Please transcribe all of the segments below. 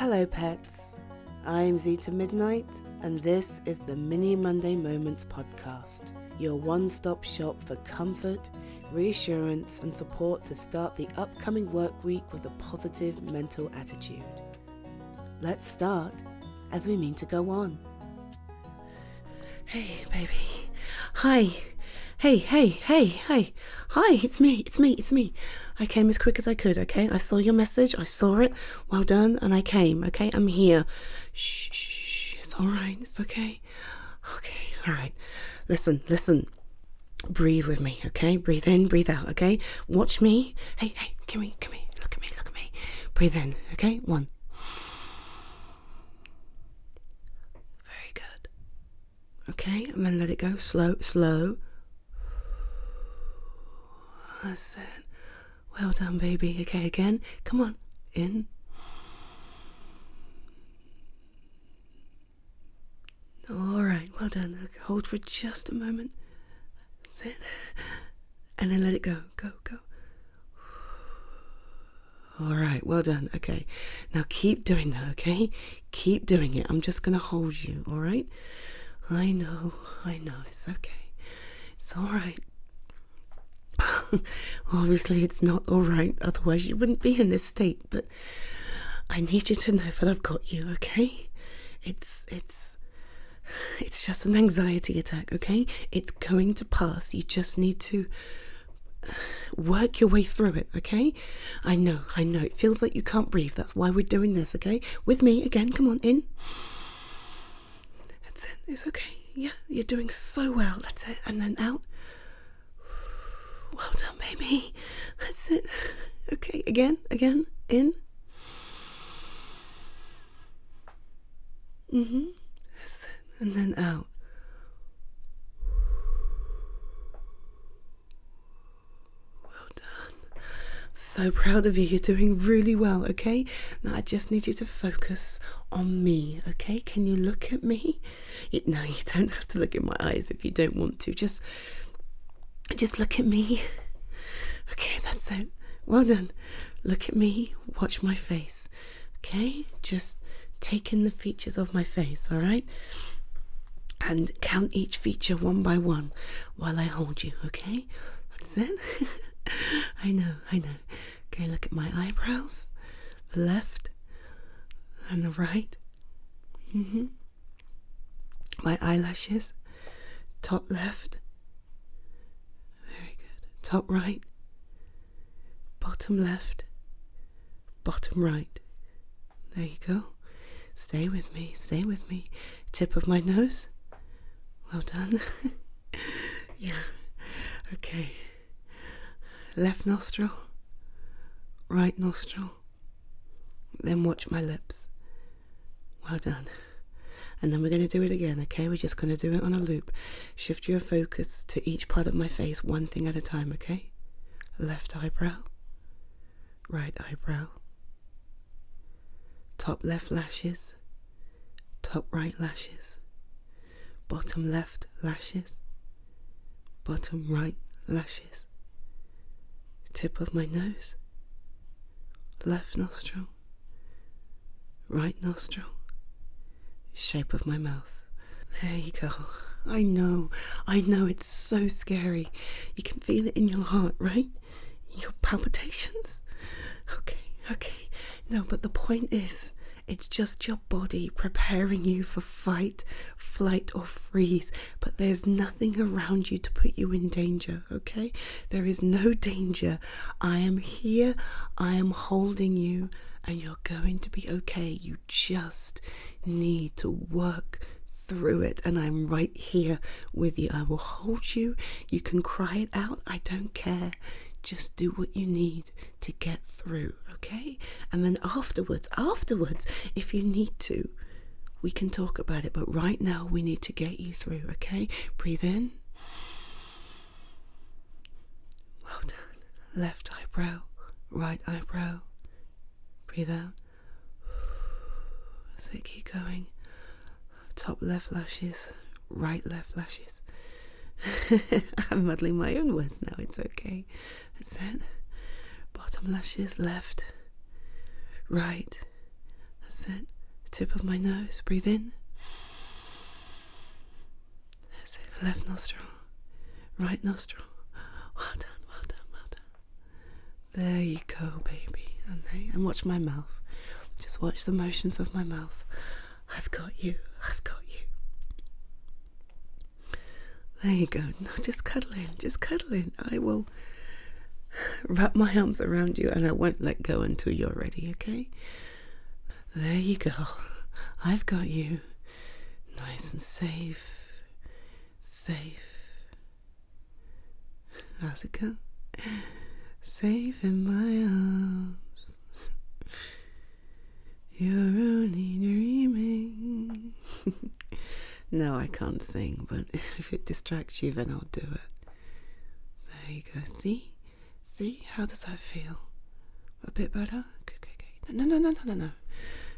Hello, pets. I'm Xyta Midnight, and this is the Mini Monday Moments podcast, your one stop shop for comfort, reassurance, and support to start the upcoming work week with a positive mental attitude. Let's start as we mean to go on. Hey, baby. Hi. Hey, hey, hey, hey. Hi, it's me, it's me, it's me. I came as quick as I could, okay? I saw your message, I saw it. Well done, and I came, okay? I'm here. Shh, shh, shh. It's all right, it's okay. Okay, all right. Listen, listen. Breathe with me, okay? Breathe in, breathe out, okay? Watch me. Hey, hey, come here, come here. Look at me, look at me. Breathe in, okay? One. Very good. Okay, and then let it go. Slow, slow. Well done, baby. Okay, again. Come on. In. All right. Well done. Okay, hold for just a moment. Sit. And then let it go. Go, go. All right. Well done. Okay. Now keep doing that, okay? Keep doing it. I'm just going to hold you, all right? I know. I know. It's okay. It's all right. Obviously, it's not all right, otherwise, you wouldn't be in this state. But I need you to know that I've got you, okay? It's, it's, it's just an anxiety attack, okay? It's going to pass. You just need to work your way through it, okay? I know, I know. It feels like you can't breathe. That's why we're doing this, okay? With me again. Come on, in. That's it. It's okay. Yeah, you're doing so well. That's it. And then out. Well done, baby. That's it. Okay, again, again, in. Mm-hmm. That's it. And then out. Well done. So proud of you. You're doing really well, okay? Now I just need you to focus on me, okay? Can you look at me? No, you don't have to look in my eyes if you don't want to. Just just look at me. Okay, that's it. Well done. Look at me. Watch my face. Okay? Just take in the features of my face, all right? And count each feature one by one while I hold you, okay? That's it. I know, I know. Okay, look at my eyebrows, the left and the right. Mm-hmm. My eyelashes, top left, top right, bottom left, bottom right. There you go. Stay with me, stay with me. Tip of my nose. Well done. yeah. Okay. Left nostril, right nostril. Then watch my lips. Well done. And then we're going to do it again, okay? We're just going to do it on a loop. Shift your focus to each part of my face, one thing at a time, okay? Left eyebrow, right eyebrow, top left lashes, top right lashes, bottom left lashes, bottom right lashes, tip of my nose, left nostril, right nostril shape of my mouth. There you go. I know, I know it's so scary. You can feel it in your heart, right? Your palpitations. Okay, okay. No, but the point is, it's just your body preparing you for fight, flight, or freeze. But there's nothing around you to put you in danger, okay? There is no danger. I am here, I am holding you, and you're going to be okay. You just need to work through it, and I'm right here with you. I will hold you. You can cry it out. I don't care. Just do what you need to get through, okay? And then afterwards, afterwards, if you need to, we can talk about it. But right now, we need to get you through, okay? Breathe in. Well done. Left eyebrow, right eyebrow. Breathe out. So keep going. Top left lashes, right left lashes. I'm muddling my own words now, it's okay. That's it. Bottom lashes, left, right. That's it. Tip of my nose. Breathe in. That's it. Left nostril. Right nostril. Well done, well done, well done. There you go, baby. And, there, and watch my mouth. Just watch the motions of my mouth. I've got you. I've got you. There you go. Now just cuddle in. Just cuddle in. I will wrap my arms around you and I won't let go until you're ready, okay? There you go. I've got you. Nice and safe. Safe. How's it go? Safe in my arms. You're only dreaming. no, I can't sing, but if it distracts you, then I'll do it. There you go. See? See? How does that feel? A bit better? Okay, okay, okay. No, no, no, no, no, no.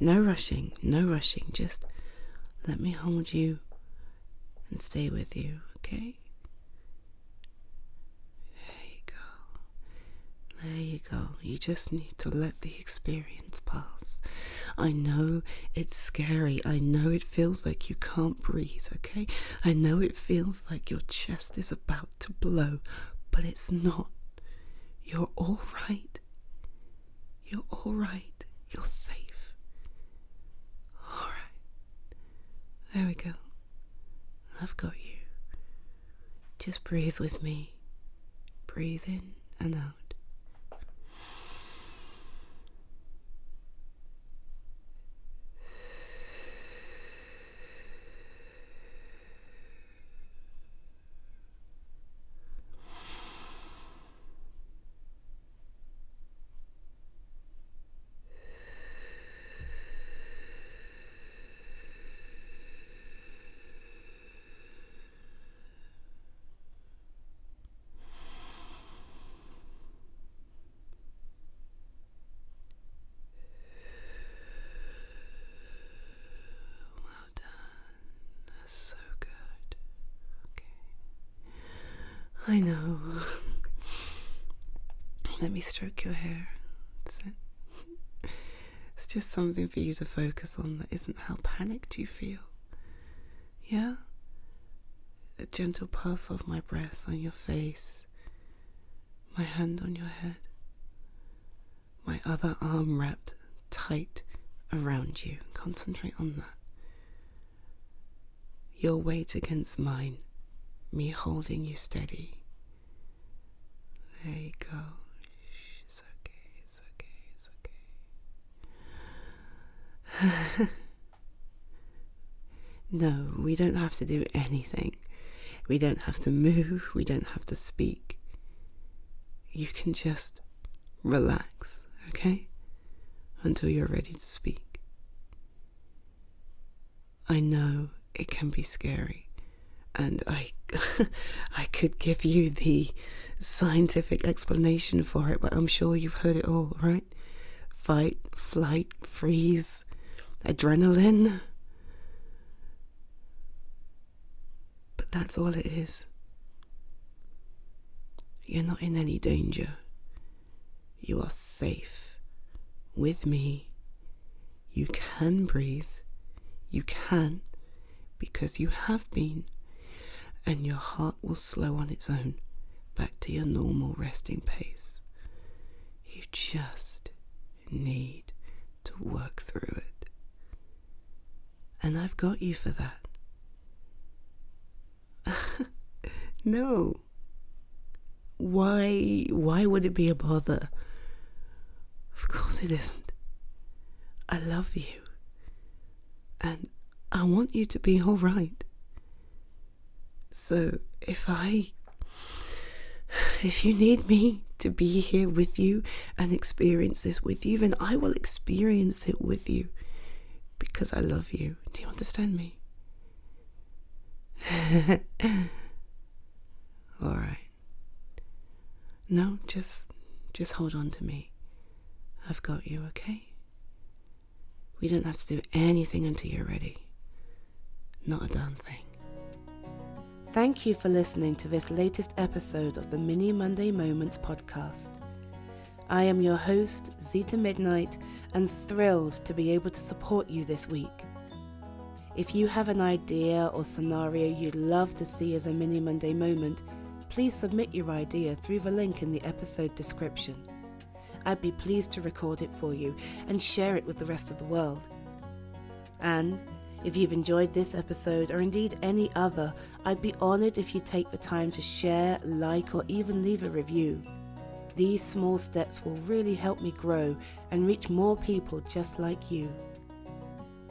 No rushing. No rushing. Just let me hold you and stay with you, okay? There you go. There you go. You just need to let the experience pass. I know it's scary. I know it feels like you can't breathe, okay? I know it feels like your chest is about to blow, but it's not. You're all right. You're all right. You're safe. All right. There we go. I've got you. Just breathe with me. Breathe in and out. I know. Let me stroke your hair. That's it. It's just something for you to focus on that isn't how panicked you feel. Yeah? A gentle puff of my breath on your face, my hand on your head, my other arm wrapped tight around you. Concentrate on that. Your weight against mine me holding you steady. You go. It's okay, it's okay, it's okay. no, we don't have to do anything. We don't have to move, we don't have to speak. You can just relax, okay? Until you're ready to speak. I know it can be scary and I I could give you the scientific explanation for it, but I'm sure you've heard it all, right? Fight, flight, freeze, adrenaline. But that's all it is. You're not in any danger. You are safe with me. You can breathe. You can because you have been and your heart will slow on its own back to your normal resting pace. You just need to work through it. And I've got you for that. no. Why why would it be a bother? Of course it isn't. I love you. And I want you to be all right. So if I, if you need me to be here with you and experience this with you, then I will experience it with you because I love you. Do you understand me? All right. No, just just hold on to me. I've got you, okay? We don't have to do anything until you're ready. Not a darn thing. Thank you for listening to this latest episode of the Mini Monday Moments podcast. I am your host, Xyta Midnight, and thrilled to be able to support you this week. If you have an idea or scenario you'd love to see as a mini Monday moment, please submit your idea through the link in the episode description. I'd be pleased to record it for you and share it with the rest of the world. And if you've enjoyed this episode or indeed any other, I'd be honoured if you take the time to share, like, or even leave a review. These small steps will really help me grow and reach more people just like you.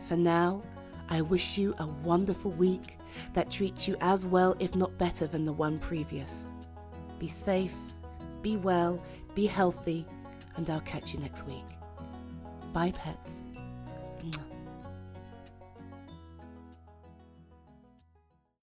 For now, I wish you a wonderful week that treats you as well, if not better, than the one previous. Be safe, be well, be healthy, and I'll catch you next week. Bye, pets.